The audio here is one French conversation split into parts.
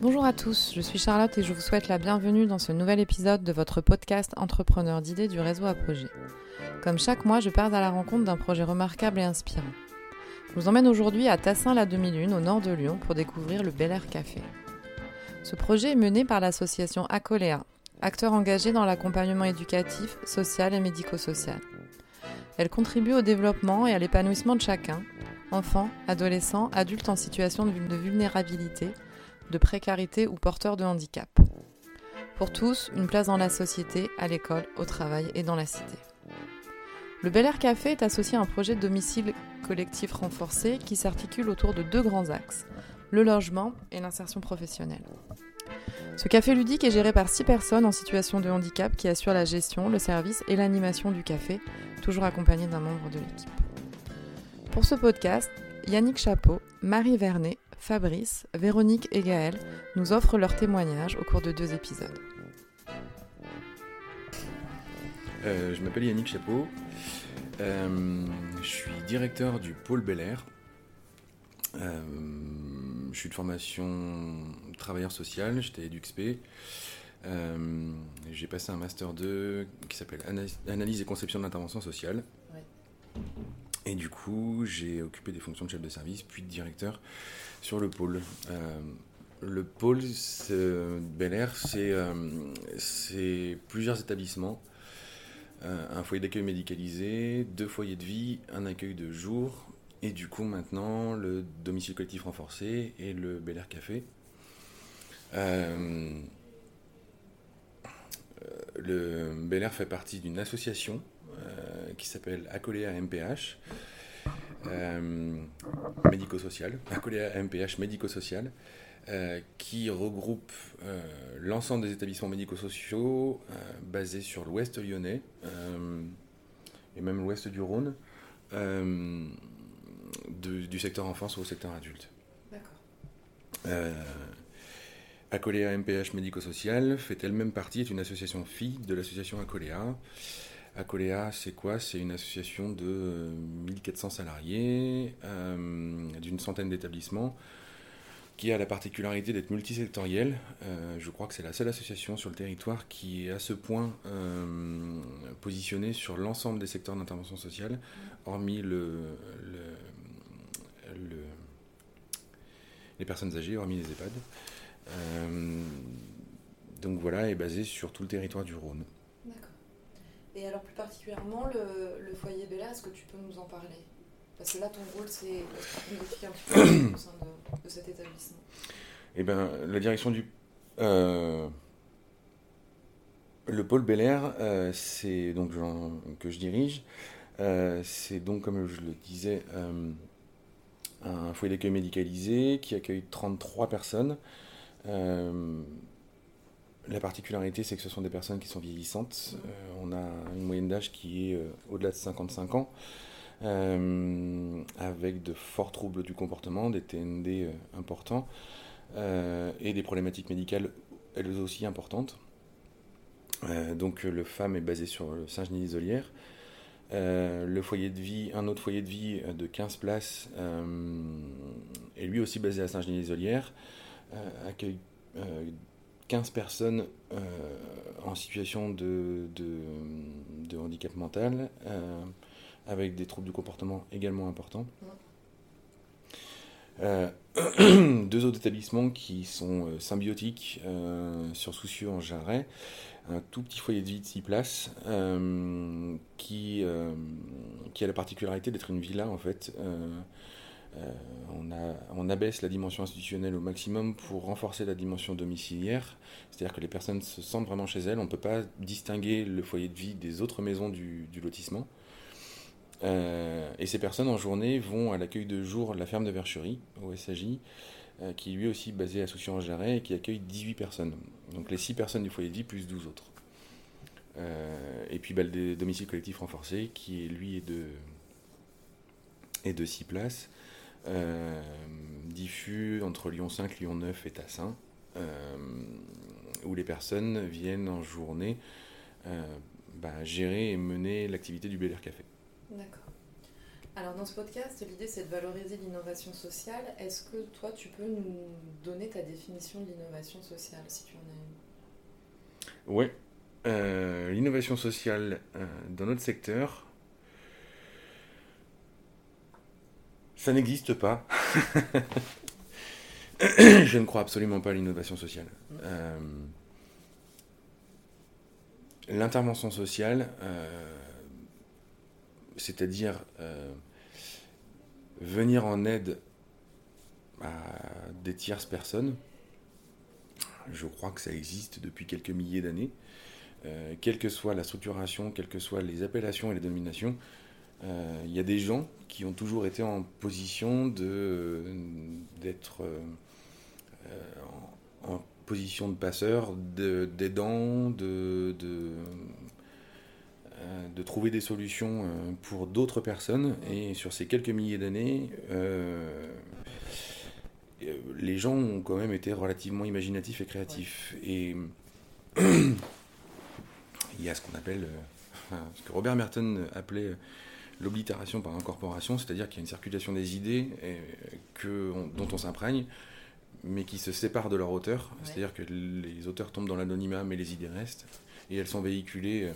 Bonjour à tous, je suis Charlotte et je vous souhaite la bienvenue dans ce nouvel épisode de votre podcast Entrepreneur d'idées du réseau Apogée. Comme chaque mois, je pars à la rencontre d'un projet remarquable et inspirant. Je vous emmène aujourd'hui à Tassin-la-Demi-Lune, au nord de Lyon, pour découvrir le Bel Air Café. Ce projet est mené par l'association Acoléa, acteur engagé dans l'accompagnement éducatif, social et médico-social. Elle contribue au développement et à l'épanouissement de chacun, enfants, adolescents, adultes en situation de vulnérabilité, de précarité ou porteurs de handicap. Pour tous, une place dans la société, à l'école, au travail et dans la cité. Le Bel Air Café est associé à un projet de domicile collectif renforcé qui s'articule autour de deux grands axes, le logement et l'insertion professionnelle. Ce café ludique est géré par six personnes en situation de handicap qui assurent la gestion, le service et l'animation du café, toujours accompagné d'un membre de l'équipe. Pour ce podcast, Yannick Chapeau, Marie Vernet, Fabrice, Véronique et Gaël nous offrent leurs témoignages au cours de deux épisodes. Euh, je m'appelle Yannick Chapeau. Euh, je suis directeur du pôle Bel Air. Euh, je suis de formation travailleur social, j'étais EduxP. Euh, j'ai passé un master 2 qui s'appelle Analyse et conception de l'intervention sociale. Et du coup, j'ai occupé des fonctions de chef de service, puis de directeur sur le pôle. Euh, le pôle Bel Air, c'est plusieurs établissements. un foyer d'accueil médicalisé, deux foyers de vie, un accueil de jour, et du coup, maintenant, le domicile collectif renforcé et le Bel Air Café. Euh, le Bel Air fait partie d'une association euh, qui s'appelle Acoléa MPH, euh, médico-social, MPH médico-social, qui regroupe l'ensemble des établissements médico-sociaux basés sur l'ouest lyonnais et même l'ouest du Rhône du secteur enfance au secteur adulte. D'accord. Euh, Acoléa MPH Médico-Social fait elle-même partie, est une association fille de l'association Acoléa. Acoléa, c'est quoi? C'est une association de 1400 salariés, euh, d'une centaine d'établissements, qui a la particularité d'être multisectorielle. Euh, je crois que c'est la seule association sur le territoire qui est à ce point euh, positionnée sur l'ensemble des secteurs d'intervention sociale, hormis le, les personnes âgées, hormis les EHPAD. Euh, donc voilà, est basé sur tout le territoire du Rhône. Et alors plus particulièrement, le, foyer Bella, est-ce que tu peux nous en parler? Parce que là, ton rôle, c'est de un petit peu au sein de, cet établissement. Eh bien, la direction du... Euh, le pôle Bel Air, euh, c'est donc que je dirige. c'est donc, comme je le disais, un foyer d'accueil médicalisé qui accueille 33 personnes. Euh, la particularité, c'est que ce sont des personnes qui sont vieillissantes. Euh, on a une moyenne d'âge qui est euh, au-delà de 55 ans, avec de forts troubles du comportement, des TND importants, et des problématiques médicales elles aussi importantes. donc le FAM est basé sur le Saint-Genis-Isolière. Euh, le foyer de vie, un autre foyer de vie euh, de 15 places, euh, est lui aussi basé à Saint-Genis-les-Olières, accueille 15 personnes en situation de, handicap mental, avec des troubles du comportement également importants. deux autres établissements qui sont symbiotiques sur Soucieux en Jarret, un tout petit foyer de vie de 6 places euh, qui, euh, qui a la particularité d'être une villa en fait. Euh, on, abaisse la dimension institutionnelle au maximum pour renforcer la dimension domiciliaire, c'est-à-dire que les personnes se sentent vraiment chez elles, on ne peut pas distinguer le foyer de vie des autres maisons du, lotissement. et ces personnes en journée vont à l'accueil de jour de la ferme de Vercherie, au SAJ, euh, qui lui aussi basé à Soucy-en-Jarret et qui accueille 18 personnes. Donc les 6 personnes du foyer de vie plus 12 autres. Euh, et puis bah, le domicile collectif renforcé qui lui de, est de 6 places, euh, diffus entre Lyon 5, Lyon 9 et Tassin, où les personnes viennent en journée bah, gérer et mener l'activité du Bel Air Café. D'accord. Alors dans ce podcast, l'idée c'est de valoriser l'innovation sociale. Est-ce que toi tu peux nous donner ta définition de l'innovation sociale si tu en as une? Oui. Euh, l'innovation sociale euh, dans notre secteur, ça n'existe pas. Je ne crois absolument pas à l'innovation sociale. Euh, l'intervention sociale, c'est-à-dire venir en aide à des tierces personnes, je crois que ça existe depuis quelques milliers d'années. Euh, quelle que soit la structuration, quelles que soient les appellations et les dominations, euh, il y a des gens qui ont toujours été en position d'être euh, en, position de passeur, d'aidant, de, de, de, trouver des solutions pour d'autres personnes. Et sur ces quelques milliers d'années, les gens ont quand même été relativement imaginatifs et créatifs. Et il y a ce qu'on appelle, euh, ce que Robert Merton appelait l'oblitération par incorporation, c'est-à-dire qu'il y a une circulation des idées que, dont on s'imprègne, mais qui se séparent de leur auteur, c'est-à-dire que les auteurs tombent dans l'anonymat, mais les idées restent, et elles sont véhiculées euh,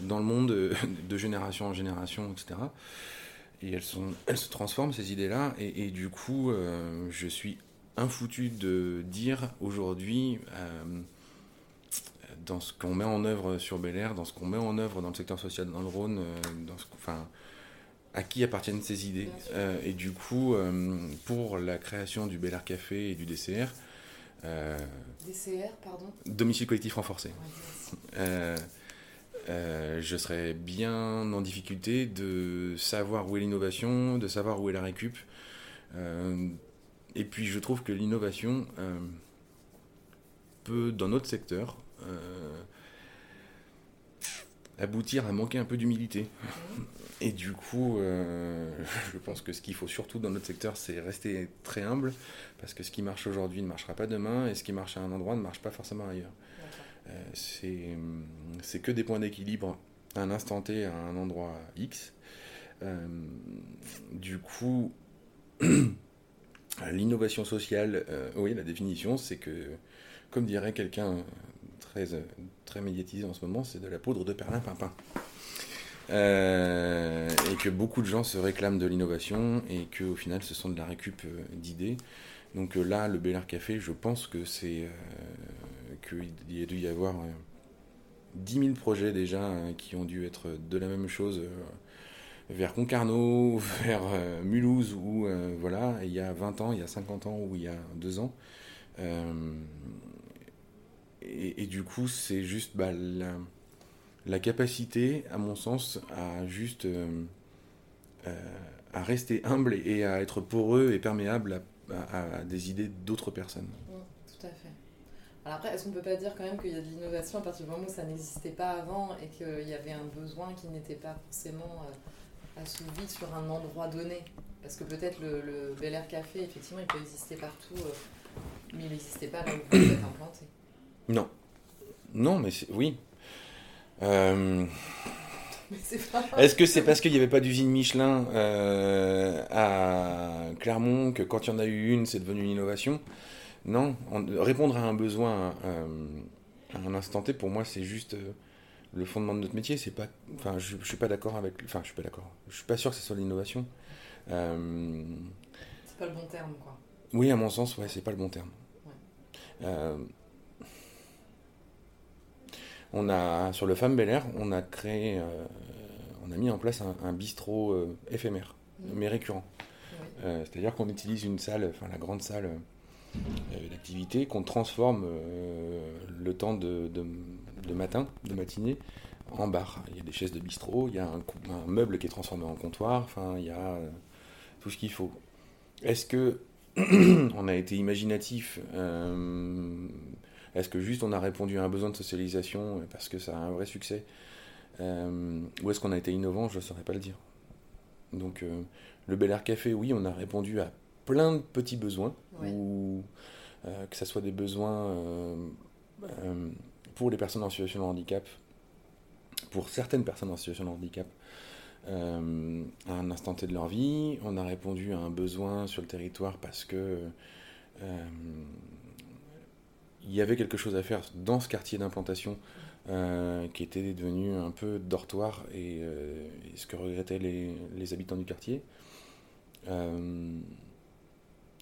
dans le monde euh, de génération en génération, etc. Et elles, sont, elles se transforment, ces idées-là, et, du coup, je suis infoutu de dire aujourd'hui dans ce qu'on met en œuvre sur Bel Air, dans ce qu'on met en œuvre dans le secteur social dans le Rhône, euh, dans ce, enfin, à qui appartiennent ces idées. Euh, et du coup, euh, pour la création du Bel Air Café et du DCR, DCR, pardon Domicile collectif renforcé. je serais bien en difficulté de savoir où est l'innovation, de savoir où est la récup. et puis je trouve que l'innovation peut, dans notre secteur, aboutir à manquer un peu d'humilité. Et du coup, euh, je pense que ce qu'il faut surtout dans notre secteur, c'est rester très humble, parce que ce qui marche aujourd'hui ne marchera pas demain, et ce qui marche à un endroit ne marche pas forcément ailleurs. Euh, c'est que des points d'équilibre à un instant T, à un endroit X. du coup, l'innovation sociale, oui, la définition, c'est que, comme dirait quelqu'un très, euh, très médiatisé en ce moment, c'est de la poudre de perlimpinpin. Euh, et que beaucoup de gens se réclament de l'innovation et que au final ce sont de la récup euh, d'idées. Donc euh, là, le Bel Café, je pense que c'est qu'il y a dû y avoir 10 000 projets déjà qui ont dû être de la même chose vers Concarneau, vers Mulhouse, ou voilà, il y a 20 ans, il y a 50 ans ou il y a 2 ans. Et, du coup, c'est juste bah, la, capacité, à mon sens, à juste euh, euh, à rester humble et à être poreux et perméable à, des idées d'autres personnes. Mmh, tout à fait. Alors après, est-ce qu'on peut pas dire quand même qu'il y a de l'innovation à partir du moment où ça n'existait pas avant et qu'il y avait un besoin qui n'était pas forcément euh, assouvi sur un endroit donné? Parce que peut-être le, le Bel Air Café, effectivement, il peut exister partout, mais il n'existait pas là où vous êtes implanté. Non. Non, mais oui. Euh, est-ce que c'est parce qu'il n'y avait pas d'usine Michelin euh, à Clermont que quand il y en a eu une, c'est devenu une innovation? Non. répondre à un besoin euh, à un instant T, pour moi, c'est juste le fondement de notre métier. C'est pas, enfin, je, ne suis pas d'accord avec. Enfin, je suis pas d'accord. Je suis pas sûr que ce soit l'innovation. c'est pas le bon terme, quoi. Oui, à mon sens, ouais, c'est pas le bon terme. On a, sur le Femme Bel Air, on a créé, euh, on a mis en place un, bistrot euh, éphémère, mmh. mais récurrent. Euh, c'est-à-dire qu'on utilise une salle, enfin la grande salle d'activité, qu'on transforme le temps de, matin, de matinée, en bar. Il y a des chaises de bistrot, il y a un, meuble qui est transformé en comptoir, enfin il y a tout ce qu'il faut. Est-ce que on a été imaginatif est-ce que juste on a répondu à un besoin de socialisation parce que ça a un vrai succès euh, Ou est-ce qu'on a été innovant Je ne saurais pas le dire. Donc euh, le Bel Air Café, oui, on a répondu à plein de petits besoins, ou euh, que ce soit des besoins pour les personnes en situation de handicap, pour certaines personnes en situation de handicap, euh, à un instant T de leur vie. On a répondu à un besoin sur le territoire parce que euh, il y avait quelque chose à faire dans ce quartier d'implantation euh, qui était devenu un peu dortoir et, ce que regrettaient les, habitants du quartier.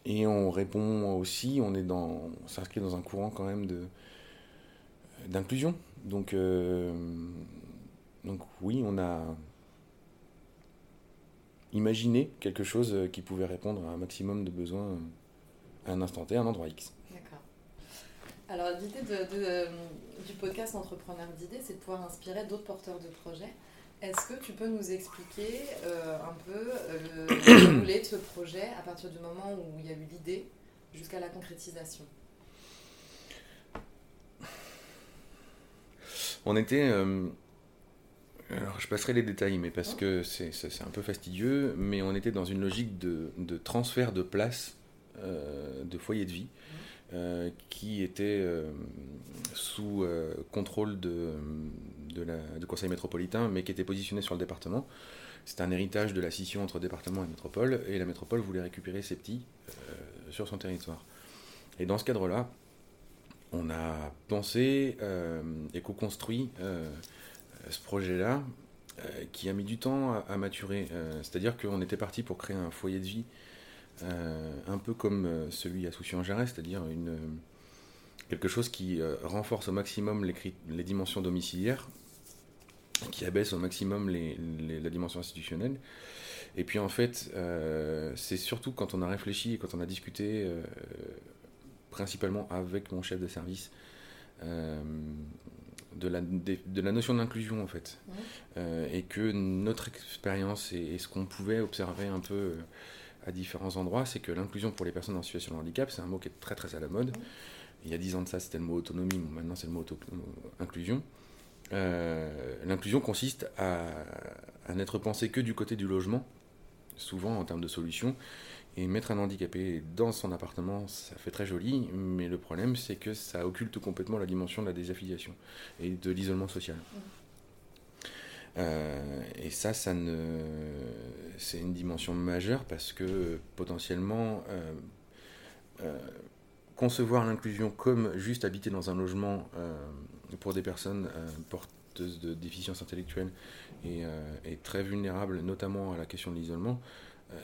et on répond aussi, on est dans, s'inscrit dans un courant quand même de d'inclusion. Donc, donc oui, on a imaginer quelque chose euh, qui pouvait répondre à un maximum de besoins euh, à un instant T, à un endroit X. Alors l'idée de, euh, du podcast Entrepreneur d'idées, c'est de pouvoir inspirer d'autres porteurs de projets. Est-ce que tu peux nous expliquer un peu le déroulé de ce projet à partir du moment où il y a eu l'idée jusqu'à la concrétisation? On était alors, je passerai les détails, mais parce que c'est un peu fastidieux, mais on était dans une logique de, transfert de place euh, de foyer de vie euh, qui était euh, sous contrôle de, de, conseil métropolitain, mais qui était positionné sur le département. C'est un héritage de la scission entre département et métropole, et la métropole voulait récupérer ses petits sur son territoire. Et dans ce cadre-là, on a pensé et co-construit ce projet-là, euh, qui a mis du temps à, maturer. Euh, c'est-à-dire qu'on était parti pour créer un foyer de vie euh, un peu comme celui à Soucy-en-Jarret, c'est-à-dire une, quelque chose qui renforce au maximum les, les, dimensions domiciliaires, qui abaisse au maximum les, la dimension institutionnelle. Et puis en fait, c'est surtout quand on a réfléchi et quand on a discuté, principalement avec mon chef de service, de la, de, la notion d'inclusion en fait. Euh, et que notre expérience et, ce qu'on pouvait observer un peu euh, à différents endroits, c'est que l'inclusion pour les personnes en situation de handicap, c'est un mot qui est très très à la mode. Il y a dix ans de ça, c'était le mot autonomie, maintenant c'est le mot inclusion. Euh, l'inclusion consiste à, à n'être pensé que du côté du logement, souvent en termes de solutions, et mettre un handicapé dans son appartement, ça fait très joli, mais le problème, c'est que ça occulte complètement la dimension de la désaffiliation et de l'isolement social. Euh, et ça, ça ne... c'est une dimension majeure parce que potentiellement, euh, euh, concevoir l'inclusion comme juste habiter dans un logement pour des personnes porteuses de déficience intellectuelle et, très vulnérables, notamment à la question de l'isolement,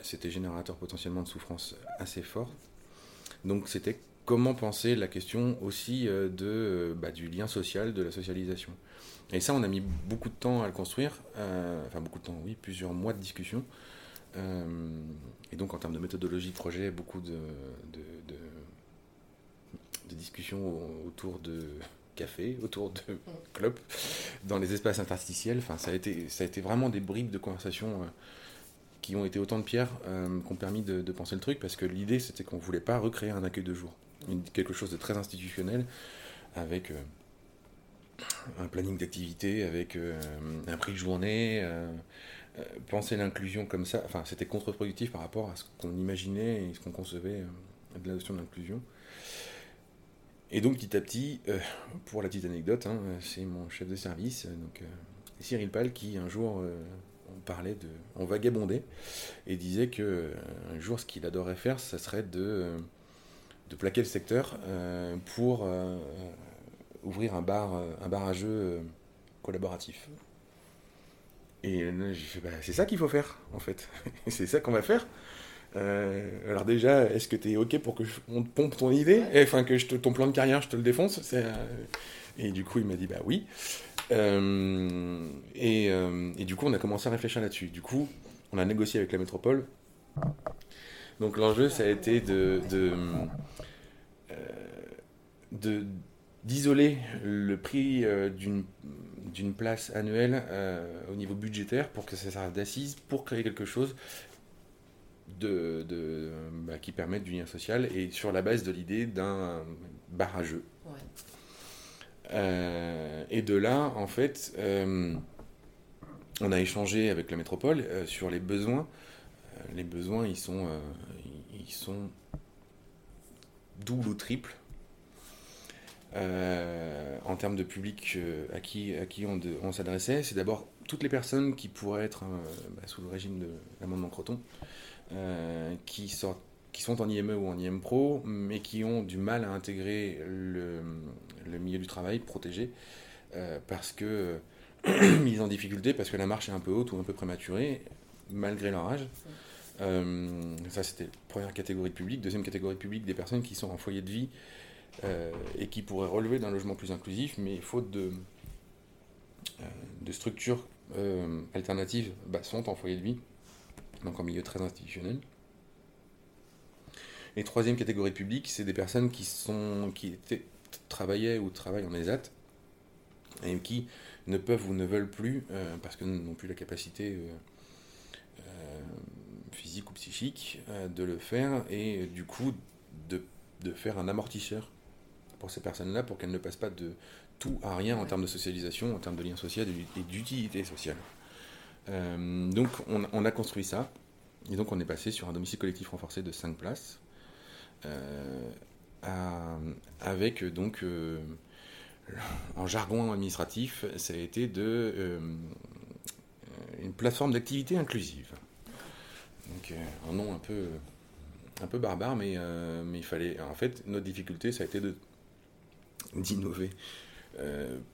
c'était générateur potentiellement de souffrance assez fort. Donc c'était comment penser la question aussi de, bah, du lien social, de la socialisation. Et ça, on a mis beaucoup de temps à le construire, enfin beaucoup de temps, oui, plusieurs mois de discussion. et donc en termes de méthodologie de projet, beaucoup de, discussions autour de café, autour de clubs, dans les espaces interstitiels. Enfin, ça a été, ça a été vraiment des bribes de conversation qui ont été autant de pierres euh, qui ont permis de, penser le truc, parce que l'idée c'était qu'on ne voulait pas recréer un accueil de jour, quelque chose de très institutionnel, avec euh, un planning d'activité, avec euh, un prix de journée, penser l'inclusion comme ça, enfin c'était contre-productif par rapport à ce qu'on imaginait et ce qu'on concevait de la notion d'inclusion. Et donc petit à petit, pour la petite anecdote, hein, c'est mon chef de service, donc Cyril Pal, qui un jour on parlait de, on vagabondait et disait que euh, un jour ce qu'il adorait faire, ça serait de, euh, de plaquer le secteur euh, pour ouvrir un bar, un bar à jeux collaboratif. Et fait, bah, c'est ça qu'il faut faire en fait, c'est ça qu'on va faire. alors déjà, est-ce que tu es ok pour que on te pompe ton idée, enfin que je te, ton plan de carrière, je te le défonce Et du coup, il m'a dit bah oui. Euh, euh, et, du coup, on a commencé à réfléchir là-dessus. Du coup, on a négocié avec la métropole. Donc l'enjeu, ça a été de, de, euh, d'isoler le prix d'une place annuelle au niveau budgétaire pour que ça serve d'assise pour créer quelque chose de, de bah, qui permette du lien social et sur la base de l'idée d'un bar à jeu. Euh, et de là, en fait, euh, on a échangé avec la métropole euh, sur les besoins. les besoins, ils sont, ils sont doubles ou triples. en termes de public à qui, à qui on, s'adressait, c'est d'abord toutes les personnes qui pourraient être bah, sous le régime de l'amendement Croton, qui qui sont en IME ou en IM Pro, mais qui ont du mal à intégrer le, milieu du travail protégé, euh, parce que mis en difficulté, parce que la marche est un peu haute ou un peu prématurée, malgré leur âge. Euh, ça, c'était première catégorie de public. Deuxième catégorie de public, des personnes qui sont en foyer de vie euh, et qui pourraient relever d'un logement plus inclusif, mais faute de, de structures alternatives, bah, sont en foyer de vie, donc en milieu très institutionnel. Et troisième catégorie publique, c'est des personnes qui, sont, qui travaillaient ou travaillent en ESAT et qui ne peuvent ou ne veulent plus, euh, parce que n'ont plus la capacité euh, euh, physique ou psychique de le faire, et du coup de, de faire un amortisseur pour ces personnes-là, pour qu'elles ne passent pas de tout à rien en termes de socialisation, en termes de lien social et d'utilité sociale. donc on, on, a construit ça, et donc on est passé sur un domicile collectif renforcé de 5 places, euh, avec donc euh, en jargon administratif, ça a été de euh, une plateforme d'activité inclusive. Donc un nom un peu un peu barbare, mais, mais il fallait. En fait, notre difficulté, ça a été de d'innover.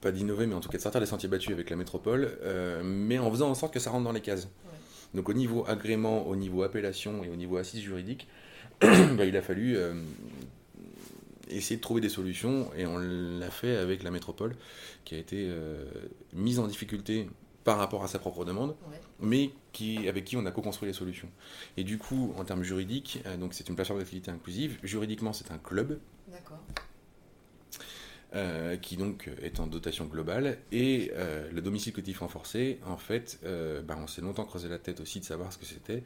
pas d'innover, mais en tout cas de sortir des sentiers battus avec la métropole, mais en faisant en sorte que ça rentre dans les cases. Donc au niveau agrément, au niveau appellation et au niveau assise juridique, bah, il a fallu euh, essayer de trouver des solutions et on l'a fait avec la métropole qui a été euh, mise en difficulté par rapport à sa propre demande, mais qui, avec qui on a co-construit les solutions. Et du coup, en termes juridiques, euh, donc c'est une plateforme d'activité inclusive. Juridiquement, c'est un club. D'accord. Euh, qui donc est en dotation globale. Et euh, le domicile collectif renforcé, en fait, euh, bah, on s'est longtemps creusé la tête aussi de savoir ce que c'était.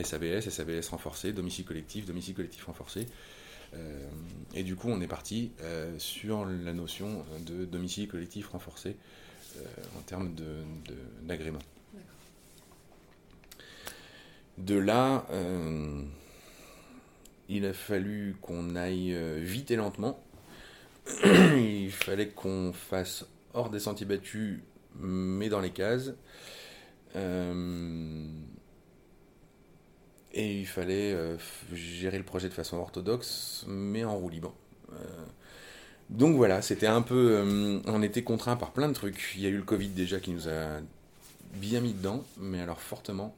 SABS, SABS renforcé, domicile collectif, domicile collectif renforcé. et du coup, on est parti sur la notion de domicile collectif renforcé en termes d'agrément. De, de là, il a fallu qu'on aille vite et lentement il fallait qu'on fasse hors des sentiers battus, mais dans les cases. Euh, et il fallait euh, gérer le projet de façon orthodoxe, mais en roue libre. Euh, donc voilà, c'était un peu. on était contraint par plein de trucs. Il y a eu le Covid déjà qui nous a bien mis dedans, mais alors fortement,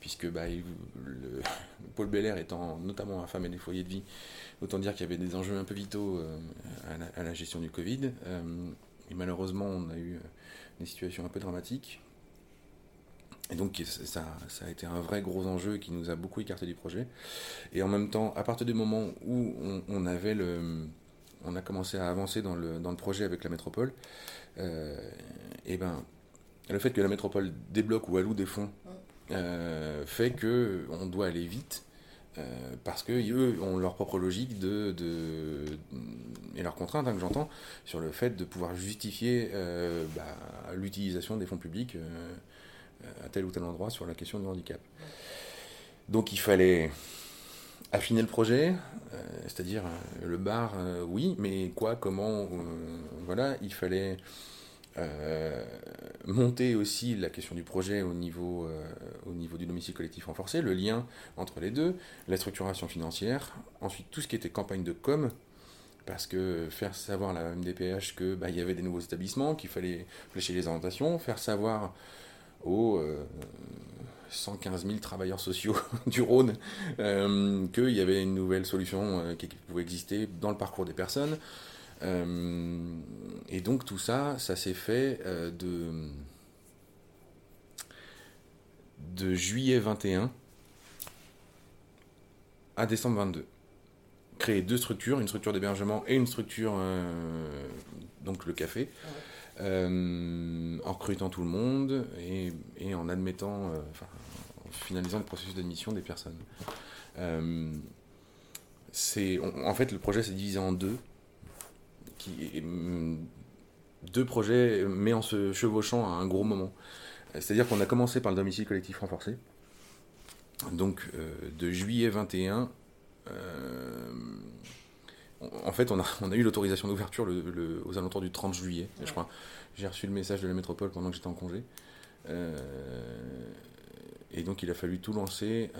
puisque bah, Paul Belair étant notamment affamé des foyers de vie, Autant dire qu'il y avait des enjeux un peu vitaux euh, à la, gestion du Covid. Euh, et malheureusement, on a eu euh, des situations un peu dramatiques. Et donc ça, a été un vrai gros enjeu qui nous a beaucoup écarté du projet. Et en même temps, à partir du moment où on, a commencé à avancer dans le, projet avec la métropole, et ben, le fait que la métropole débloque ou alloue des fonds fait que on doit aller vite euh, parce qu'eux ont leur propre logique de, et leurs contraintes, hein, que j'entends, sur le fait de pouvoir justifier euh, bah, l'utilisation des fonds publics euh, à tel ou tel endroit sur la question du handicap. Donc il fallait affiner le projet, c'est-à-dire le bar, oui, mais quoi, comment, voilà, il fallait euh, monter aussi la question du projet au niveau, euh, au niveau du domicile collectif renforcé, le lien entre les deux, la structuration financière, ensuite tout ce qui était campagne de com, parce que faire savoir la MDPH qu'il bah, y avait des nouveaux établissements, qu'il fallait flécher les orientations, faire savoir aux 115 000 travailleurs sociaux du Rhône euh, qu'il y avait une nouvelle solution qui pouvait exister dans le parcours des personnes. Euh, et donc tout ça, ça s'est fait euh, de, de juillet 21 à décembre 22. Créer deux structures, une structure d'hébergement et une structure, euh, donc le café, en recrutant tout le monde et, et en admettant, enfin, en finalisant le processus d'admission des personnes. c'est, en fait, le projet s'est divisé en deux Mm, deux projets, mais en se chevauchant à un gros moment. C'est-à-dire qu'on a commencé par le domicile collectif renforcé. Donc, euh, de juillet 21, euh, en fait, on a, on a eu l'autorisation d'ouverture le, aux alentours du 30 juillet, je crois. J'ai reçu le message de la métropole pendant que j'étais en congé. et donc, il a fallu tout lancer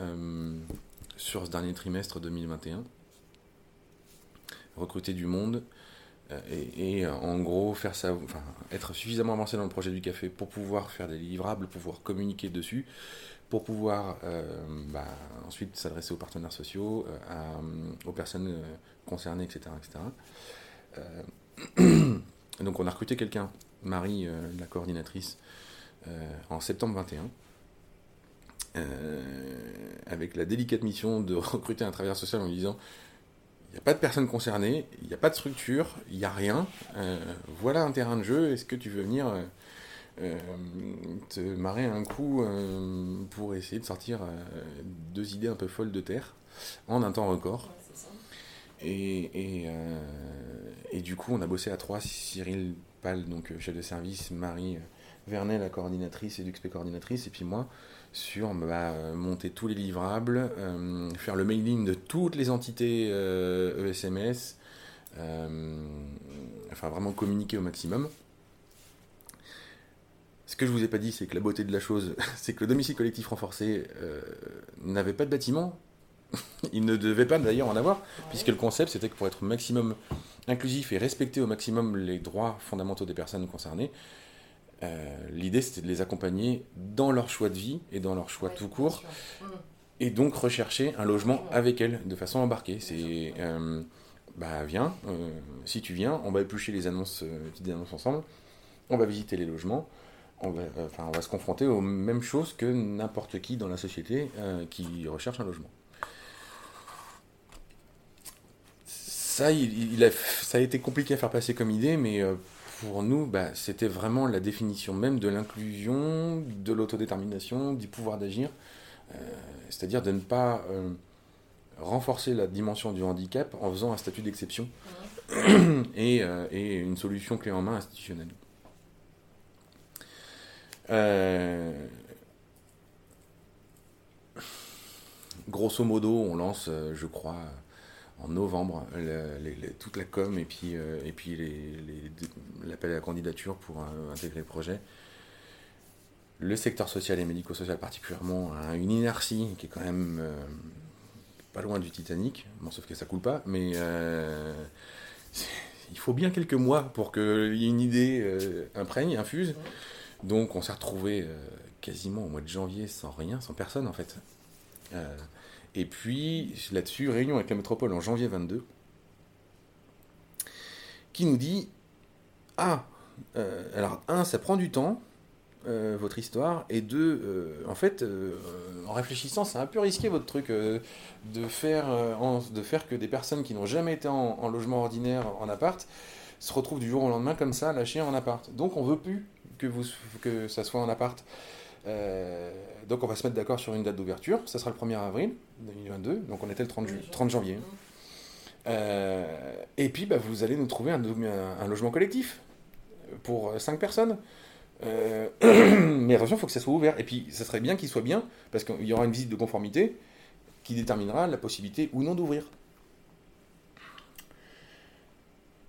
sur ce dernier trimestre 2021. Recruter du monde, euh, et, euh, en gros faire ça, enfin, être suffisamment avancé dans le projet du café pour pouvoir faire des livrables, pouvoir communiquer dessus, pour pouvoir euh, bah, ensuite s'adresser aux partenaires sociaux, aux personnes concernées, etc. donc on a recruté quelqu'un, Marie, la coordinatrice, en septembre 21. avec la délicate mission de recruter un travailleur social en lui disant il n'y a pas de personnes concernées, il n'y a pas de structure, il n'y a rien. Euh, voilà un terrain de jeu, est-ce que tu veux venir euh, euh, te marrer un coup pour essayer de sortir deux idées un peu folles de terre en un temps record? Et, et, du coup, on a bossé à trois, Cyril Pal, donc chef de service, Marie Vernet, la coordinatrice et l'UXP coordinatrice, et puis moi, sur bah, euh, monter tous les livrables, euh, faire le mailing de toutes les entités ESMS, euh, e enfin vraiment communiquer au maximum. Ce que je vous ai pas dit, c'est que la beauté de la chose, c'est que le domicile collectif renforcé n'avait pas de bâtiment. Il ne devait pas d'ailleurs en avoir, puisque le concept c'était que pour être maximum inclusif et respecter au maximum les droits fondamentaux des personnes concernées, l'idée, c'était de les accompagner dans leur choix de vie et dans leur choix tout court. Mm. Et donc rechercher un logement avec elles de façon embarquée. C'est, euh, bah viens, euh, si tu viens, on va éplucher les annonces, petites annonces ensemble, on va visiter les logements, on va, enfin, on va se confronter aux mêmes choses que n'importe qui dans la société qui recherche un logement. Ça, il, a, ça a été compliqué à faire passer comme idée, mais pour nous, bah, c'était vraiment la définition même de l'inclusion, de l'autodétermination, du pouvoir d'agir. Euh, c'est-à-dire de ne pas euh, renforcer la dimension du handicap en faisant un statut d'exception et, euh, et, une solution clé en main institutionnelle. grosso modo, on lance, je crois, en novembre toute la com et puis, euh, et puis l'appel à la candidature pour euh, intégrer le projet. Le secteur social et médico-social particulièrement a une inertie qui est quand même euh, pas loin du Titanic, bon, sauf que ça coule pas, mais il faut bien quelques mois pour qu'il y ait une idée imprègne, infuse. Donc on s'est retrouvé quasiment au mois de janvier sans rien, sans personne en fait. Et puis, là-dessus, réunion avec la métropole en janvier 22, qui nous dit Ah, euh, alors, un, ça prend du temps, euh, votre histoire, et deux, euh, en fait, en réfléchissant, c'est un peu risqué votre truc de, faire, de faire que des personnes qui n'ont jamais été en, logement ordinaire, en appart, se retrouvent du jour au lendemain comme ça, lâchées en appart. Donc, on veut plus que, vous, que ça soit en appart. Euh, donc on va se mettre d'accord sur une date d'ouverture, ça sera le 1er avril 2022, donc on était le 30, janvier. Euh, et puis bah, vous allez nous trouver un, un, logement collectif pour 5 personnes. Euh, mais attention, il faut que ça soit ouvert. Et puis ça serait bien qu'il soit bien, parce qu'il y aura une visite de conformité qui déterminera la possibilité ou non d'ouvrir.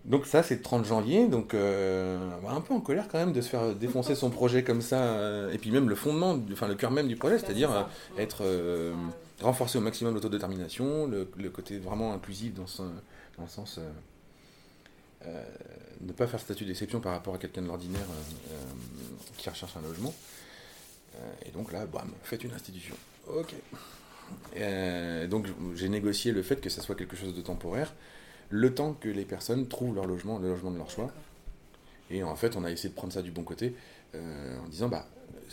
Donc ça, c'est le 30 janvier, donc euh, un peu en colère quand même de se faire défoncer son projet comme ça, euh, et puis même le fondement, enfin le cœur même du projet, c'est-à-dire euh, être renforcé au maximum l'autodétermination, le, le, côté vraiment inclusif dans, dans le sens ne pas faire statut d'exception par rapport à quelqu'un de l'ordinaire qui recherche un logement. et donc là, bam, faites une institution. Ok. donc j'ai négocié le fait que ça soit quelque chose de temporaire le temps que les personnes trouvent leur logement, le logement de leur choix. Et en fait, on a essayé de prendre ça du bon côté euh, en disant bah,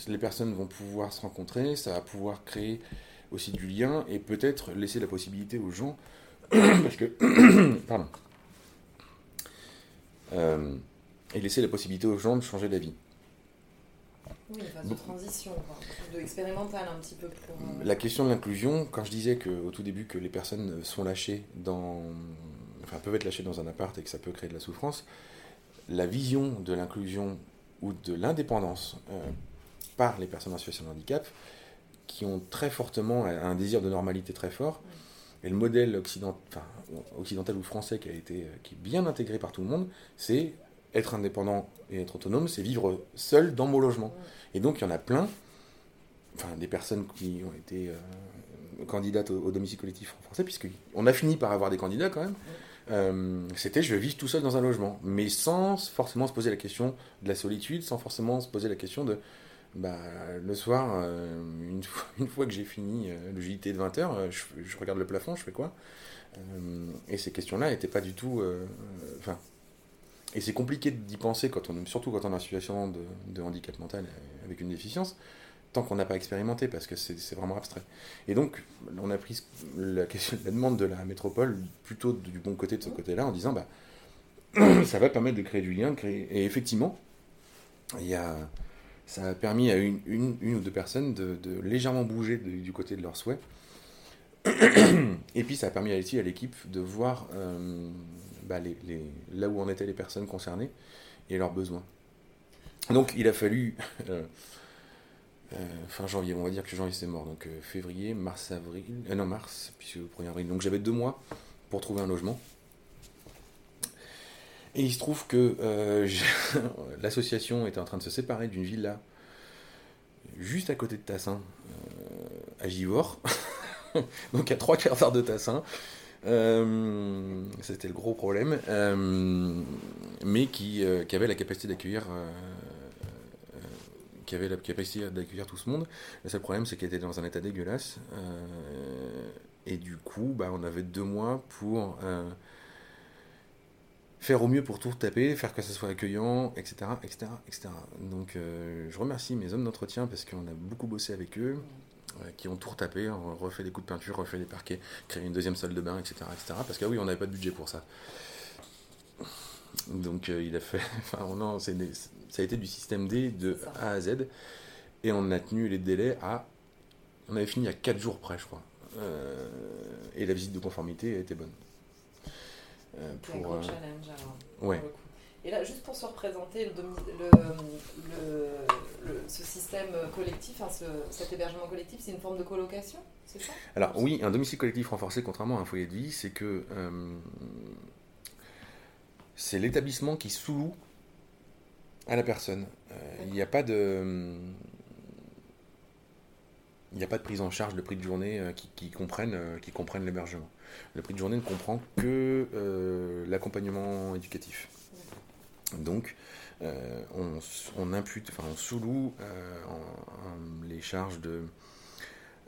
les personnes vont pouvoir se rencontrer, ça va pouvoir créer aussi du lien et peut-être laisser la possibilité aux gens, parce que, pardon, euh, et laisser la possibilité aux gens de changer d'avis. Oui, phase de transition, de expérimental un petit peu. Pour, euh, La question de l'inclusion, quand je disais que, au tout début que les personnes sont lâchées dans peuvent être lâchés dans un appart et que ça peut créer de la souffrance, la vision de l'inclusion ou de l'indépendance euh, par les personnes en situation de handicap, qui ont très fortement un désir de normalité très fort, et le modèle occidental, occidental ou français qui a été qui est bien intégré par tout le monde, c'est être indépendant et être autonome, c'est vivre seul dans mon logement. Et donc il y en a plein, enfin des personnes qui ont été euh, candidates au, domicile collectif français, puisqu'on a fini par avoir des candidats quand même. Euh, c'était je vais vivre tout seul dans un logement, mais sans forcément se poser la question de la solitude, sans forcément se poser la question de bah, le soir, euh, une, fois, que j'ai fini le JT de 20h, je, je, regarde le plafond, je fais quoi? Et ces questions-là n'étaient pas du tout. Enfin, et c'est compliqué d'y penser, quand on, surtout quand on est en situation de handicap mental avec une déficience, tant qu'on n'a pas expérimenté, parce que c'est vraiment abstrait. Et donc, on a pris la, demande de la métropole plutôt du bon côté de ce côté-là, en disant, bah, ça va permettre de créer du lien. Et effectivement, il y a, ça a permis à une, ou deux personnes de, légèrement bouger du côté de leurs souhaits. Et puis, ça a permis aussi à l'équipe de voir euh, bah, là où en étaient les personnes concernées et leurs besoins. Donc il a fallu, euh, fin janvier, on va dire que janvier c'est mort, donc euh, février, mars, avril, non mars, puisque 1er avril, donc j'avais deux mois pour trouver un logement. Et il se trouve que l'association était en train de se séparer d'une villa juste à côté de Tassin, à Givors, donc à trois quarts d'heure de Tassin. Euh, c'était le gros problème, euh, mais euh, qui, avait la capacité d'accueillir qui avait la capacité d'accueillir tout ce monde. Le seul problème, c'est qu'elle était dans un état dégueulasse. et du coup, bah, on avait deux mois pour faire au mieux pour tout taper, faire que ça soit accueillant, etc. etc., etc. Donc je remercie mes hommes d'entretien parce qu'on a beaucoup bossé avec eux qui ont tout retapé, refait des coups de peinture, refait des parquets, créé une deuxième salle de bain, etc. etc. parce que oui, on n'avait pas de budget pour ça. Donc euh, il a fait. Enfin, non, ça a été du système D de A à Z. Et on a tenu les délais à. On avait fini à 4 jours près, je crois. Euh, et la visite de conformité a été bonne. Euh, pour, un gros challenge alors. Ouais. Et là, juste pour se représenter le, ce système collectif, cet hébergement collectif, c'est une forme de colocation, c'est ça? Alors oui, un domicile collectif renforcé, contrairement à un foyer de vie, c'est que euh, c'est l'établissement qui sous à la personne. Euh, il n'y a pas de... Il n'y a pas de prise en charge de prix de journée euh, qui, comprennent, qui comprennent l'hébergement. Le prix de journée ne comprend que l'accompagnement éducatif. Donc, euh, on, impute, enfin, on sous-loue euh, les charges de,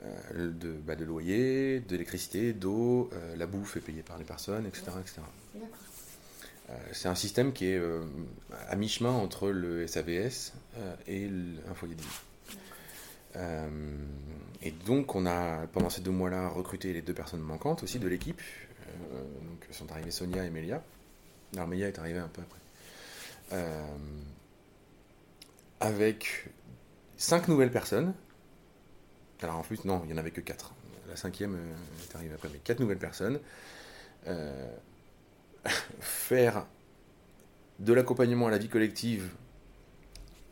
euh, de, bah, de, loyer, d'électricité, d'eau, la bouffe est payée par les personnes, etc. etc. c'est un système qui est à mi-chemin entre le SAVS et un foyer de vie. et donc, on a, pendant ces deux mois-là, recruté les deux personnes manquantes aussi de l'équipe. donc, sont arrivées Sonia et Melia. Alors, Melia est arrivée un peu après. Euh, avec cinq nouvelles personnes. Alors en plus, non, il n'y en avait que quatre. La cinquième euh, est arrivée après, mais quatre nouvelles personnes. Euh, faire de l'accompagnement à la vie collective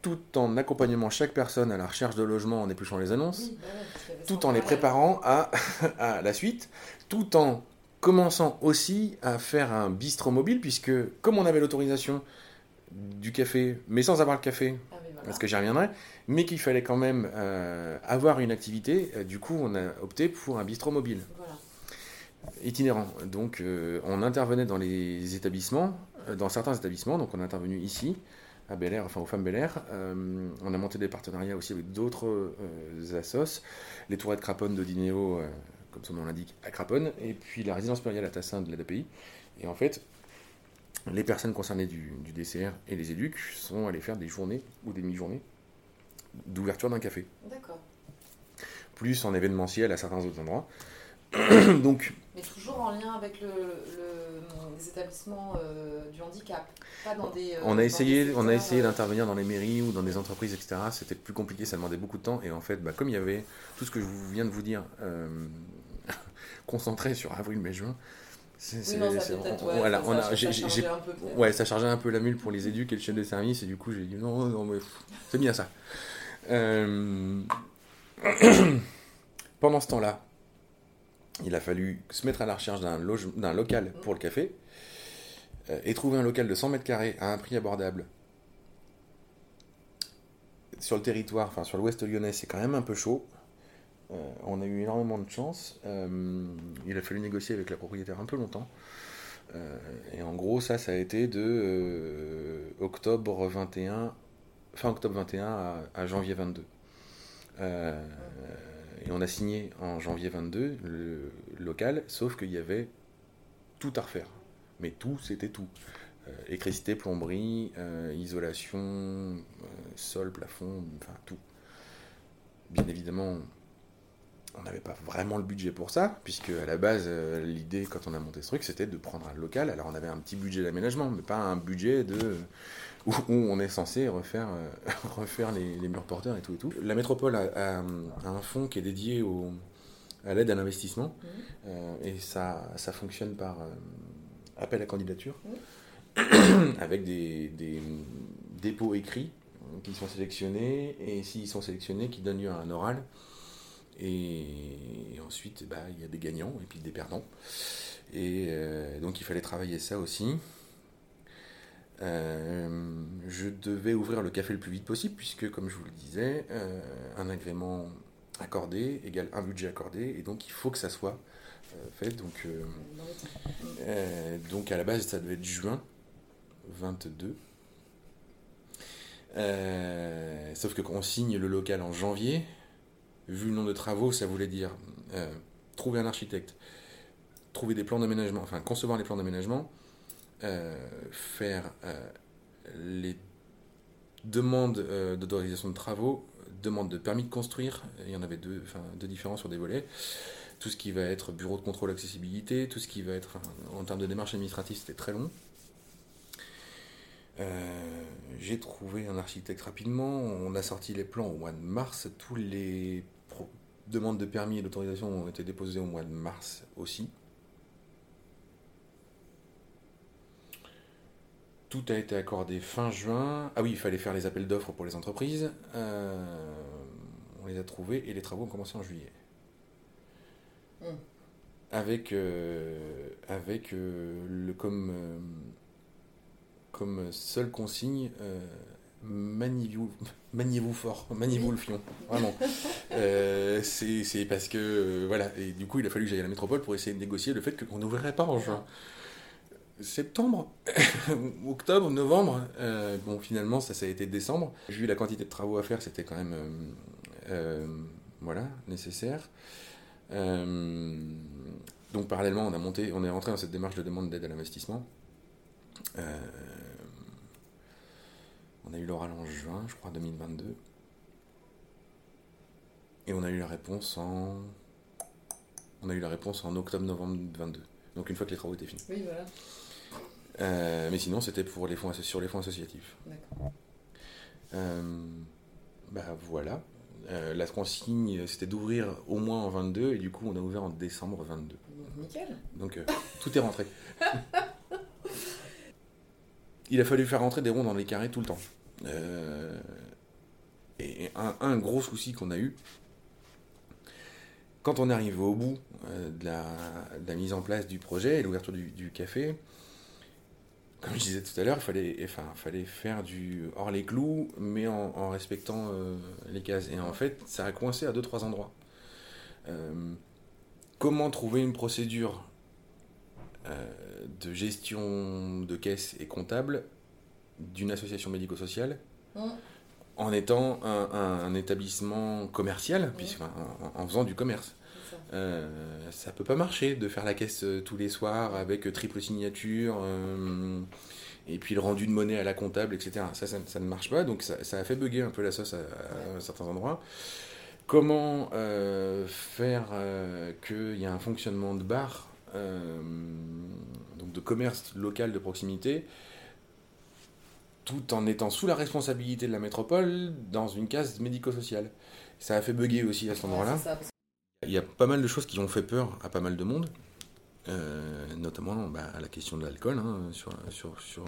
tout en accompagnant chaque personne à la recherche de logement en épluchant les annonces, bah tout en les préparant à, à, la suite, tout en commençant aussi à faire un bistrot mobile, puisque comme on avait l'autorisation du café, mais sans avoir le café, ah parce que j'y reviendrai, mais qu'il fallait quand même euh, avoir une activité. Euh, du coup, on a opté pour un bistrot mobile. Itinérant. Donc, euh, on intervenait dans les établissements, dans certains établissements. Donc, on a intervenu ici, à Bel Air, enfin aux femmes Bel Air. on a monté des partenariats aussi avec d'autres assos. Les Tourettes Craponne de Dinéo, comme son nom l'indique, à Craponne. Et puis la résidence plurielle à Tassin de l'ADPI. Et en fait, les personnes concernées du, DCR et les éducs sont allés faire des journées ou des demi-journées d'ouverture d'un café. D'accord. Plus en événementiel à certains autres endroits. Donc, Mais toujours en lien avec le, les établissements euh, du handicap, pas dans des. Euh, on a essayé, on a essayé euh, d'intervenir dans les mairies ou dans des entreprises, etc. C'était plus compliqué, ça demandait beaucoup de temps. Et en fait, bah, comme il y avait tout ce que je viens de vous dire concentré sur avril, mai, juin, c'est, voilà, on a, j'ai, ouais, ça chargeait un peu la mule pour les éducs et le chef de service, et du coup j'ai dit non, non, mais c'est bien ça. Euh, pendant ce temps-là, il a fallu se mettre à la recherche d'un, local pour le café euh, et trouver un local de 100 mètres carrés à un prix abordable. Sur le territoire, enfin sur l'ouest lyonnais, c'est quand même un peu chaud. Euh, on a eu énormément de chance. Euh, il a fallu négocier avec la propriétaire un peu longtemps. et en gros, ça, ça a été de octobre 21, fin octobre 21 à, à janvier 22. Et on a signé en janvier 22 le local, sauf qu'il y avait tout à refaire mais tout, c'était tout. Euh, électricité, plomberie, euh, isolation, euh, sol, plafond, enfin tout. Bien évidemment, on n'avait pas vraiment le budget pour ça, puisque à la base, l'idée quand on a monté ce truc, c'était de prendre un local. Alors on avait un petit budget d'aménagement, mais pas un budget de où, on est censé refaire, refaire les, murs porteurs et tout et tout. La métropole a, un fonds qui est dédié au, à l'aide à l'investissement, mmh. et ça, ça fonctionne par appel à candidature, avec des, dépôts écrits qui sont sélectionnés, et s'ils sont sélectionnés, qui donnent lieu à un oral. Et, ensuite, bah, il y a des gagnants et puis des perdants. Et euh, donc il fallait travailler ça aussi. Euh, je devais ouvrir le café le plus vite possible, puisque, comme je vous le disais, euh, un agrément accordé égale un budget accordé, et donc il faut que ça soit euh, fait. Donc, donc à la base, ça devait être juin 22. sauf que quand on signe le local en janvier, vu le nombre de travaux, ça voulait dire trouver un architecte, trouver des plans d'aménagement, enfin concevoir les plans d'aménagement, faire les demandes d'autorisation de travaux, demandes de permis de construire, il y en avait deux, enfin, deux différents sur des volets, tout ce qui va être bureau de contrôle accessibilité, tout ce qui va être en termes de démarche administrative, c'était très long. Euh, j'ai trouvé un architecte rapidement, on a sorti les plans au mois de mars, tous les demandes de permis et d'autorisation ont été déposées au mois de mars aussi. Tout a été accordé fin juin. Ah oui, il fallait faire les appels d'offres pour les entreprises. Euh, on les a trouvés et les travaux ont commencé en juillet. Mm. Avec, euh, avec euh, le, comme, comme seule consigne maniez-vous maniez fort, maniez-vous le fion, vraiment. c'est parce que, voilà, et du coup, il a fallu que j'aille à la métropole pour essayer de négocier le fait qu'on n'ouvrirait pas en juin. Septembre, octobre, novembre, bon, finalement, ça, a été décembre. Vu la quantité de travaux à faire, c'était quand même, voilà, nécessaire. Euh, donc parallèlement, on a monté, on est rentré dans cette démarche de demande d'aide à l'investissement. Euh, on a eu l'oral en juin, je crois, 2022. Et on a eu la réponse en. On a eu la réponse en octobre-novembre 2022. Donc une fois que les travaux étaient finis. Oui, voilà. Euh, mais sinon, c'était pour les fonds sur les fonds associatifs. D'accord. bah voilà. Euh, la consigne, c'était d'ouvrir au moins en 22, et du coup, on a ouvert en décembre 22. Nickel. Donc, euh, tout est rentré. Il a fallu faire rentrer des ronds dans les carrés tout le temps. Euh, et un, gros souci qu'on a eu, quand on est arrivé au bout de la, mise en place du projet et l'ouverture du, café, comme je disais tout à l'heure, il fallait, fallait faire du hors les clous, mais en, respectant euh, les cases. Et en fait, ça a coincé à deux, trois endroits. Euh, comment trouver une procédure euh, de gestion de caisse et comptable d'une association médico-sociale mmh. En étant un, établissement commercial, en, faisant du commerce euh, ça peut pas marcher de faire la caisse euh, tous les soirs avec euh, triple signature et puis le rendu de monnaie à la comptable, etc. Ça, ça, ne marche pas, donc ça, a fait bugger un peu la sauce à, certains endroits. Comment faire qu'il y ait un fonctionnement de bar, donc de commerce local de proximité, tout en étant sous la responsabilité de la métropole dans une case médico-sociale. Ça a fait bugger aussi à cet endroit-là. Il y a pas mal de choses qui ont fait peur à pas mal de monde, euh, notamment bah, la question de l'alcool hein, sur, sur, sur,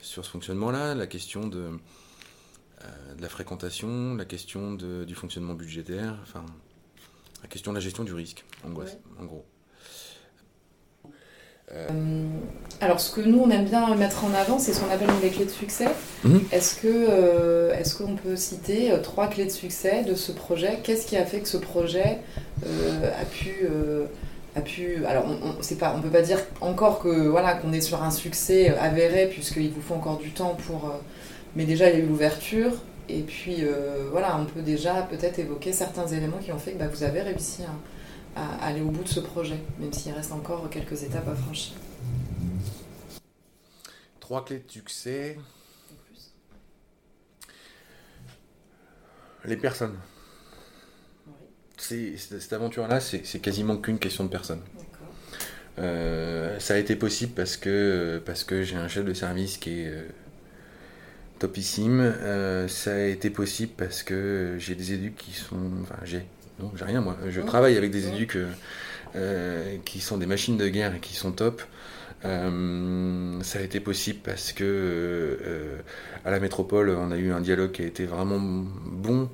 sur, ce fonctionnement-là, la question de, euh, de, la fréquentation, la question de, du fonctionnement budgétaire. Enfin, La question de la gestion du risque, en gros. Euh, alors, ce que nous, on aime bien mettre en avant, c'est ce qu'on appelle les clés de succès. Mhm. Est-ce que, euh, est-ce qu'on peut citer euh, trois clés de succès de ce projet? Qu'est-ce qui a fait que ce projet euh, a pu, euh, a pu Alors, on, c'est pas, on peut pas dire encore que voilà qu'on est sur un succès avéré puisqu'il vous faut encore du temps pour. mais déjà, il y a eu l'ouverture. Et puis, voilà, on peut déjà peut-être évoquer certains éléments qui ont fait que bah, vous avez réussi à, à aller au bout de ce projet, même s'il reste encore quelques étapes à franchir. Trois clés de succès. Les personnes. Oui, C'est, cette aventure-là, c'est, c'est quasiment qu'une question de personnes. Euh, ça a été possible parce que, parce que j'ai un chef de service qui est euh, topissime. Euh, ça a été possible parce que j'ai des éducs qui sont. Enfin, j'ai. Non, j'ai rien moi. Je travaille avec des éducs euh, euh, qui sont des machines de guerre et qui sont top. Euh, ça a été possible parce que euh, à la métropole, on a eu un dialogue qui a été vraiment bon.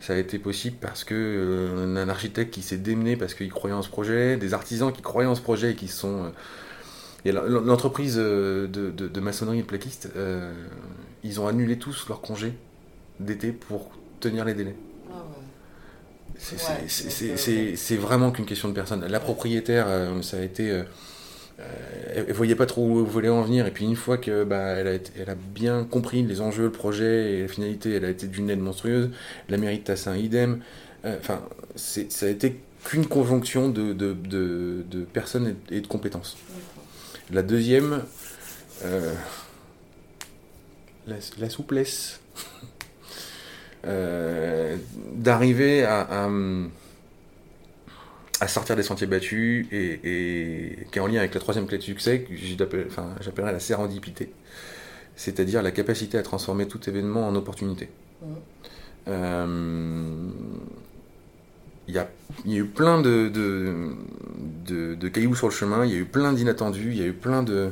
Ça a été possible parce que euh, un architecte qui s'est démené parce qu'il croyait en ce projet, des artisans qui croyaient en ce projet et qui sont. l'entreprise de, de- de maçonnerie et de plaquistes, euh, ils ont annulé tous leurs congés d'été pour tenir les délais. C'est euh, c'est- vraiment qu'une question de personne. La propriétaire, euh, ça a été. euh, elle, voyait pas trop où elle voulait en venir, et puis une fois que bah, elle, a été- elle a bien compris les enjeux, le projet et la finalité, elle a été d'une aide monstrueuse. La mairie de Tassin, idem. Enfin, ça a été qu'une conjonction de, de, de- de personnes et, de compétences. La deuxième, euh, la, la souplesse. Euh, D'arriver à, à, à sortir des sentiers battus et, et qui est en lien avec la troisième clé de succès que enfin, j'appellerais la sérendipité. C'est-à-dire la capacité à transformer tout événement en opportunité. Mhm. Euh, Il y, a, il y a eu plein de, de, de- de cailloux sur le chemin, il y a eu plein d'inattendus, il y a eu plein de,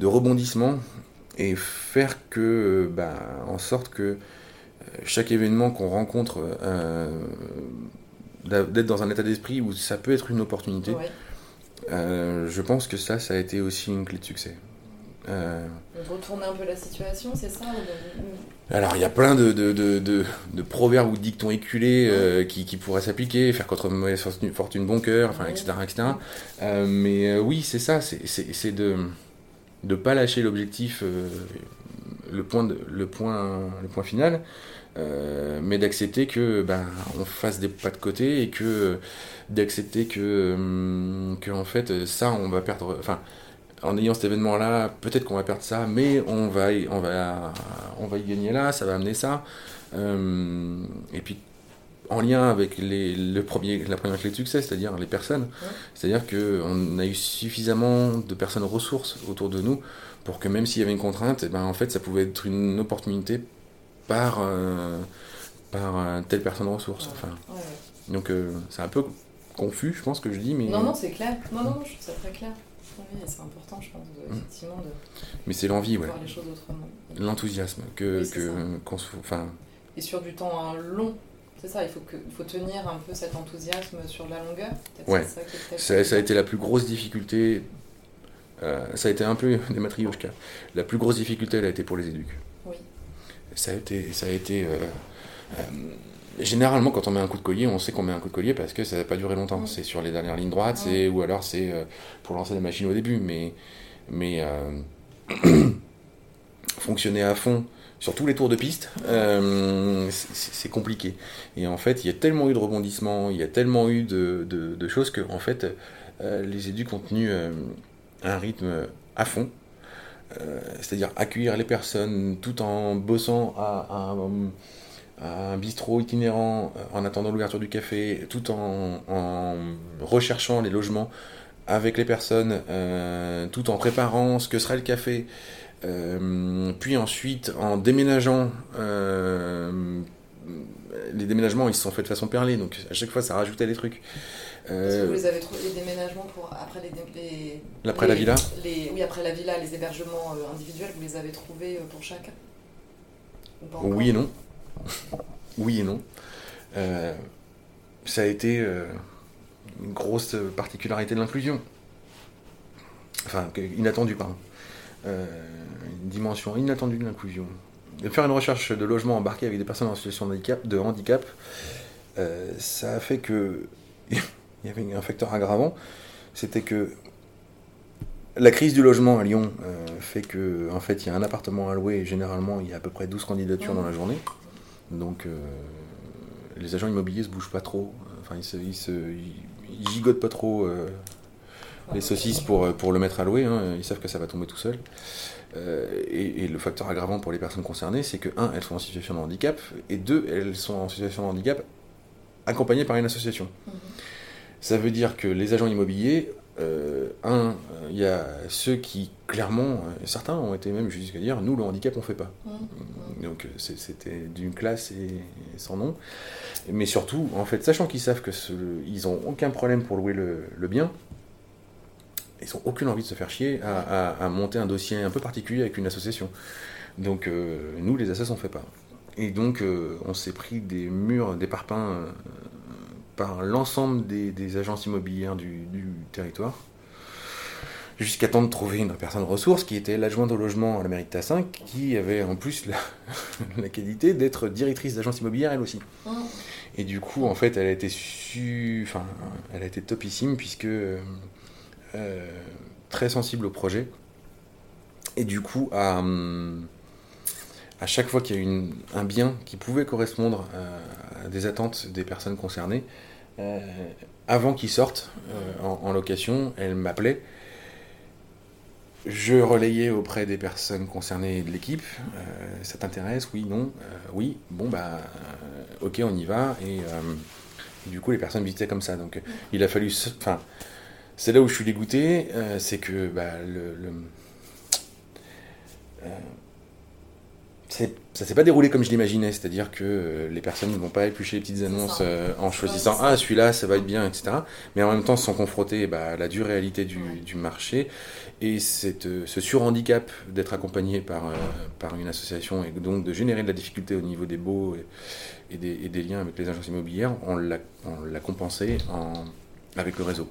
de rebondissements, et faire que, bah, en sorte que chaque événement qu'on rencontre, euh, d'être dans un état d'esprit où ça peut être une opportunité, Ouais. euh, je pense que ça, ça a été aussi une clé de succès. Euh, retourner un peu la situation, c'est ça Alors, il y a plein de, de, de, de, proverbes ou de dictons éculés euh, qui, qui pourraient s'appliquer, faire contre mauvaise fortune, bon cœur, enfin, etc. etc. Mais oui, c'est ça, c'est- de ne pas lâcher l'objectif, le, point de- le, point, le point final, euh, mais d'accepter que ben, on fasse des pas de côté et que d'accepter que, hum, que en fait ça on va perdre enfin en ayant cet événement là peut-être qu'on va perdre ça mais on va y, on va on va y gagner là ça va amener ça Euh, et puis en lien avec les, le premier, la première clé de succès, c'est-à-dire les personnes. C'est-à-dire qu'on a eu suffisamment de personnes ressources autour de nous pour que même s'il y avait une contrainte, eh ben, en fait, ça pouvait être une opportunité par, euh, par euh, telle personne ressource. Ouais. Enfin, Ouais, ouais. donc euh, c'est un peu confus, je pense que je dis, mais, Non, non, c'est clair. Non, non, je trouve ça très clair. Oui, c'est important, je pense, de, Mm. effectivement, de mais c'est l'envie, ouais. voir les choses autrement. l'enthousiasme que, Oui, qu'on se, enfin, Et sur du temps hein, long, c'est ça, il faut, que, faut tenir un peu cet enthousiasme sur la longueur. Ouais. ça Ça, ça a été la plus grosse difficulté. Euh, ça a été un peu des matrioshkas. La plus grosse difficulté, elle a été pour les éduques. Oui. Ça a été. Ça a été euh, euh, généralement, quand on met un coup de collier, on sait qu'on met un coup de collier parce que ça n'a pas duré longtemps. C'est sur les dernières lignes droites, c'est ou alors c'est pour lancer la machine au début. Mais, mais fonctionner à fond sur tous les tours de piste, euh, c'est c'est compliqué. Et en fait, il y a tellement eu de rebondissements, il y a tellement eu de, de- de choses que en fait, euh, les éducs ont tenu euh, un rythme à fond. Euh, C'est-à-dire accueillir les personnes tout en bossant à, un- bistrot itinérant euh, en attendant l'ouverture du café, tout en, recherchant les logements avec les personnes, euh, tout en préparant ce que serait le café, puis ensuite en déménageant. les déménagements ils se sont faits de façon perlée, donc à chaque fois ça rajoutait des trucs. Est-ce que Euh, vous les avez trouvés les déménagements pour après les, Après la villa les, Oui, après la villa, les hébergements euh, individuels, vous les avez trouvés euh, pour chacun Oui et non. Oui et non. Euh, ça a été euh, une grosse particularité de l'inclusion. Enfin, inattendue, pardon. une dimension inattendue de l'inclusion. De faire une recherche de logement embarqué avec des personnes en situation de handicap, de handicap ça a fait que il y avait un facteur aggravant, c'était que la crise du logement à Lyon euh, fait que en fait il y a un appartement à louer et généralement il y a à peu près 12 candidatures dans la journée. Donc euh, les agents immobiliers se bougent pas trop, enfin ils, se, gigotent pas trop euh, les saucisses pour, pour le mettre à louer, hein. ils savent que ça va tomber tout seul. Et, le facteur aggravant pour les personnes concernées, c'est que, un, elles sont en situation de handicap, et deux, elles sont en situation de handicap accompagnées par une association. Mmh. Ça veut dire que les agents immobiliers euh, un, il y a ceux qui, clairement, euh, certains ont été même jusqu'à dire nous, le handicap, on fait pas. Mmh. Donc c'était d'une classe et, sans nom. Mais surtout, en fait, sachant qu'ils savent que ils ont aucun problème pour louer le, bien, ils n'ont aucune envie de se faire chier à, monter un dossier un peu particulier avec une association. Donc euh, nous, les associations, on fait pas. Et donc, on s'est pris des murs, des parpaings par l'ensemble des, agences immobilières du, territoire, jusqu'à temps de trouver une personne ressource qui était l'adjointe au logement à la mairie de Tassin, qui avait en plus la, qualité d'être directrice d'agence immobilière elle aussi. Oh. Et du coup, en fait, elle a été su, enfin, elle a été topissime puisque euh, très sensible au projet. Et du coup, à, à chaque fois qu'il y a une, un bien qui pouvait correspondre à des attentes des personnes concernées, euh, avant qu'il sorte euh, en, location, elle m'appelait. Je relayais auprès des personnes concernées de l'équipe. Euh, ça t'intéresse? Oui, non Oui, bon, bah, ok, on y va. Et, du coup, les personnes visitaient comme ça. Donc, il a fallu. Enfin, c'est là où je suis dégoûté. c'est que bah, le ça s'est pas déroulé comme je l'imaginais, c'est-à-dire que euh, les personnes ne vont pas éplucher les petites annonces euh, en choisissant ah celui-là ça. va être bien etc. Mais en même temps se sont confrontés bah, à la dure réalité du, marché et cette, euh, ce surhandicap d'être accompagné par, par une association et donc de générer de la difficulté au niveau des baux et, des, liens avec les agences immobilières, on l'a compensé en, avec le réseau.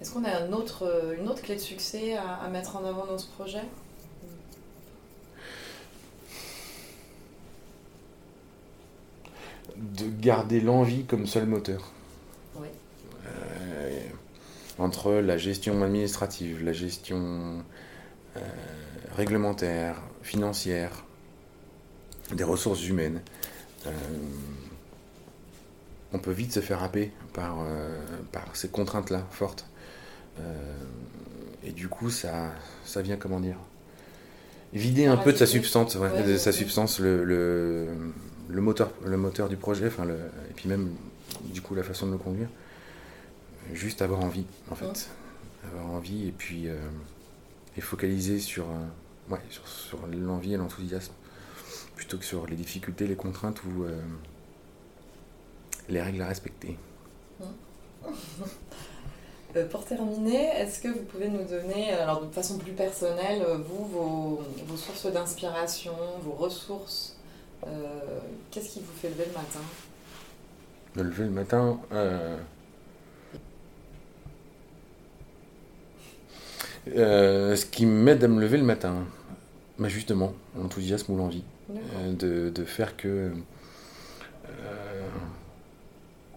Est-ce qu'on a un autre, une autre clé de succès à, à mettre en avant dans ce projet? De garder l'envie comme seul moteur. Euh, entre la gestion administrative, la gestion euh, réglementaire, financière, des ressources humaines, euh, on peut vite se faire happer par, par ces contraintes-là fortes. et du coup, ça, ça vient, comment dire, vider un peu de sa substance, de sa substance le le moteur, le moteur du projet, enfin le, et puis même du coup la façon de le conduire. Juste avoir envie, en fait. Avoir envie et puis euh, et focaliser sur, euh, ouais, sur, sur l'envie et l'enthousiasme plutôt que sur les difficultés, les contraintes ou euh, les règles à respecter. pour terminer, est-ce que vous pouvez nous donner, alors de façon plus personnelle, vous, vos, vos sources d'inspiration, vos ressources qu'est-ce qui vous fait lever le matin? Me lever le matin euh, euh, Ce qui m'aide à me lever le matin, bah justement, l'enthousiasme ou l'envie de, de, faire que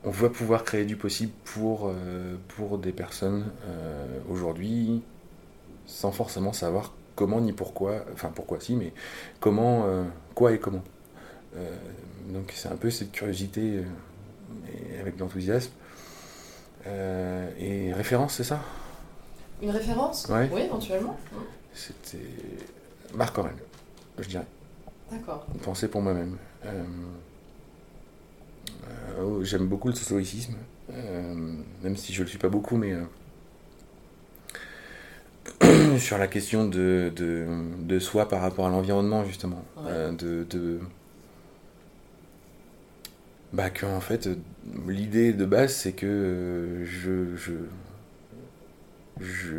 on va pouvoir créer du possible pour, pour des personnes aujourd'hui sans forcément savoir comment ni pourquoi, enfin pourquoi si, mais comment, quoi et comment. Euh, donc c'est un peu cette curiosité euh, avec l'enthousiasme. Euh, et référence, c'est ça? Une référence? Oui, éventuellement. C'était Marc Aurel, je dirais. D'accord. Une pensée pour moi-même. Oh, j'aime beaucoup le stoïcisme, même si je ne le suis pas beaucoup, mais sur la question de, de, de, soi par rapport à l'environnement, justement. de, de, bah que en fait l'idée de base c'est que euh, je, je, je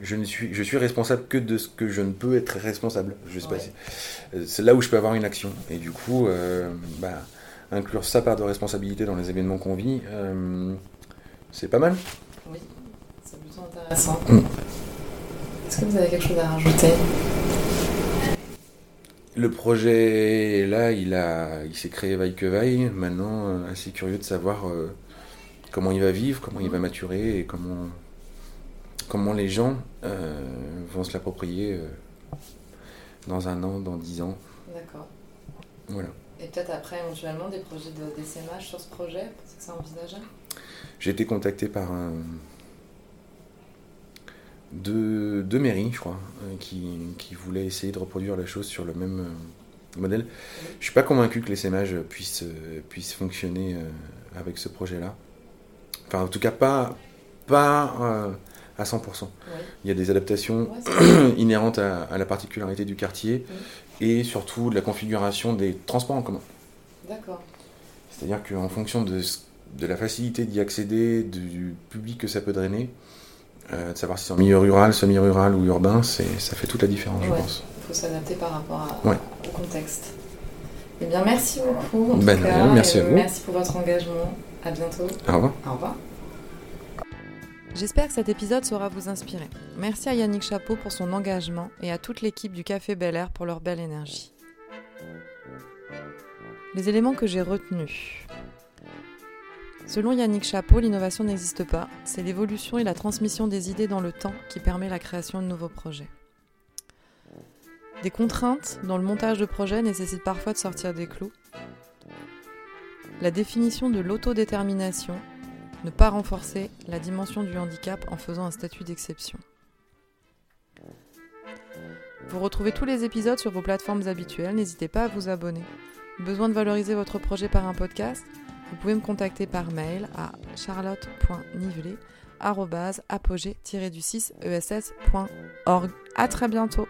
je ne suis je suis responsable que de ce que je ne peux être responsable je sais pas euh, c'est là où je peux avoir une action et du coup euh, bah inclure sa part de responsabilité dans les événements qu'on vit, euh, c'est pas mal. Oui, c'est plutôt intéressant. Mm. Est-ce que vous avez quelque chose à rajouter? Le projet, là, il, a, il s'est créé vaille que vaille. Maintenant, euh, assez curieux de savoir euh, comment il va vivre, comment il va maturer et comment, comment les gens euh, vont se l'approprier euh, dans un an, dans dix ans. D'accord. Voilà. Et peut-être après, éventuellement, des projets de d'essaimage sur ce projet c'est envisageable? J'ai été contacté par un, deux, deux mairies, je crois, euh, qui, qui voulaient essayer de reproduire la chose sur le même euh, modèle. Je suis pas convaincu que l'essaimage puisse, euh, puisse fonctionner avec ce projet-là. Enfin, en tout cas, pas, pas euh, à 100%. Oui. Il y a des adaptations Ouais, inhérentes à, à la particularité du quartier et surtout de la configuration des transports en commun. D'accord. C'est-à-dire qu'en fonction de, de la facilité d'y accéder, du public que ça peut drainer, euh, de savoir si c'est en milieu rural, semi-rural ou urbain, c'est, ça fait toute la différence, je pense. Il faut s'adapter par rapport à- Ouais. au contexte. Eh bien, merci beaucoup. en Ben, tout cas, merci à vous. Merci pour votre engagement. À bientôt. Au revoir. Au revoir. J'espère que cet épisode saura vous inspirer. Merci à Yannick Chapeau pour son engagement et à toute l'équipe du Café Bel Air pour leur belle énergie. Les éléments que j'ai retenus. Selon Yannick Chapeau, l'innovation n'existe pas, c'est l'évolution et la transmission des idées dans le temps qui permet la création de nouveaux projets. Des contraintes dont le montage de projet nécessite parfois de sortir des clous. La définition de l'autodétermination, ne pas renforcer la dimension du handicap en faisant un statut d'exception. Vous retrouvez tous les épisodes sur vos plateformes habituelles, n'hésitez pas à vous abonner. Besoin de valoriser votre projet par un podcast? Vous pouvez me contacter par mail à charlotte.nivelet apogée-du6ess.org. À très bientôt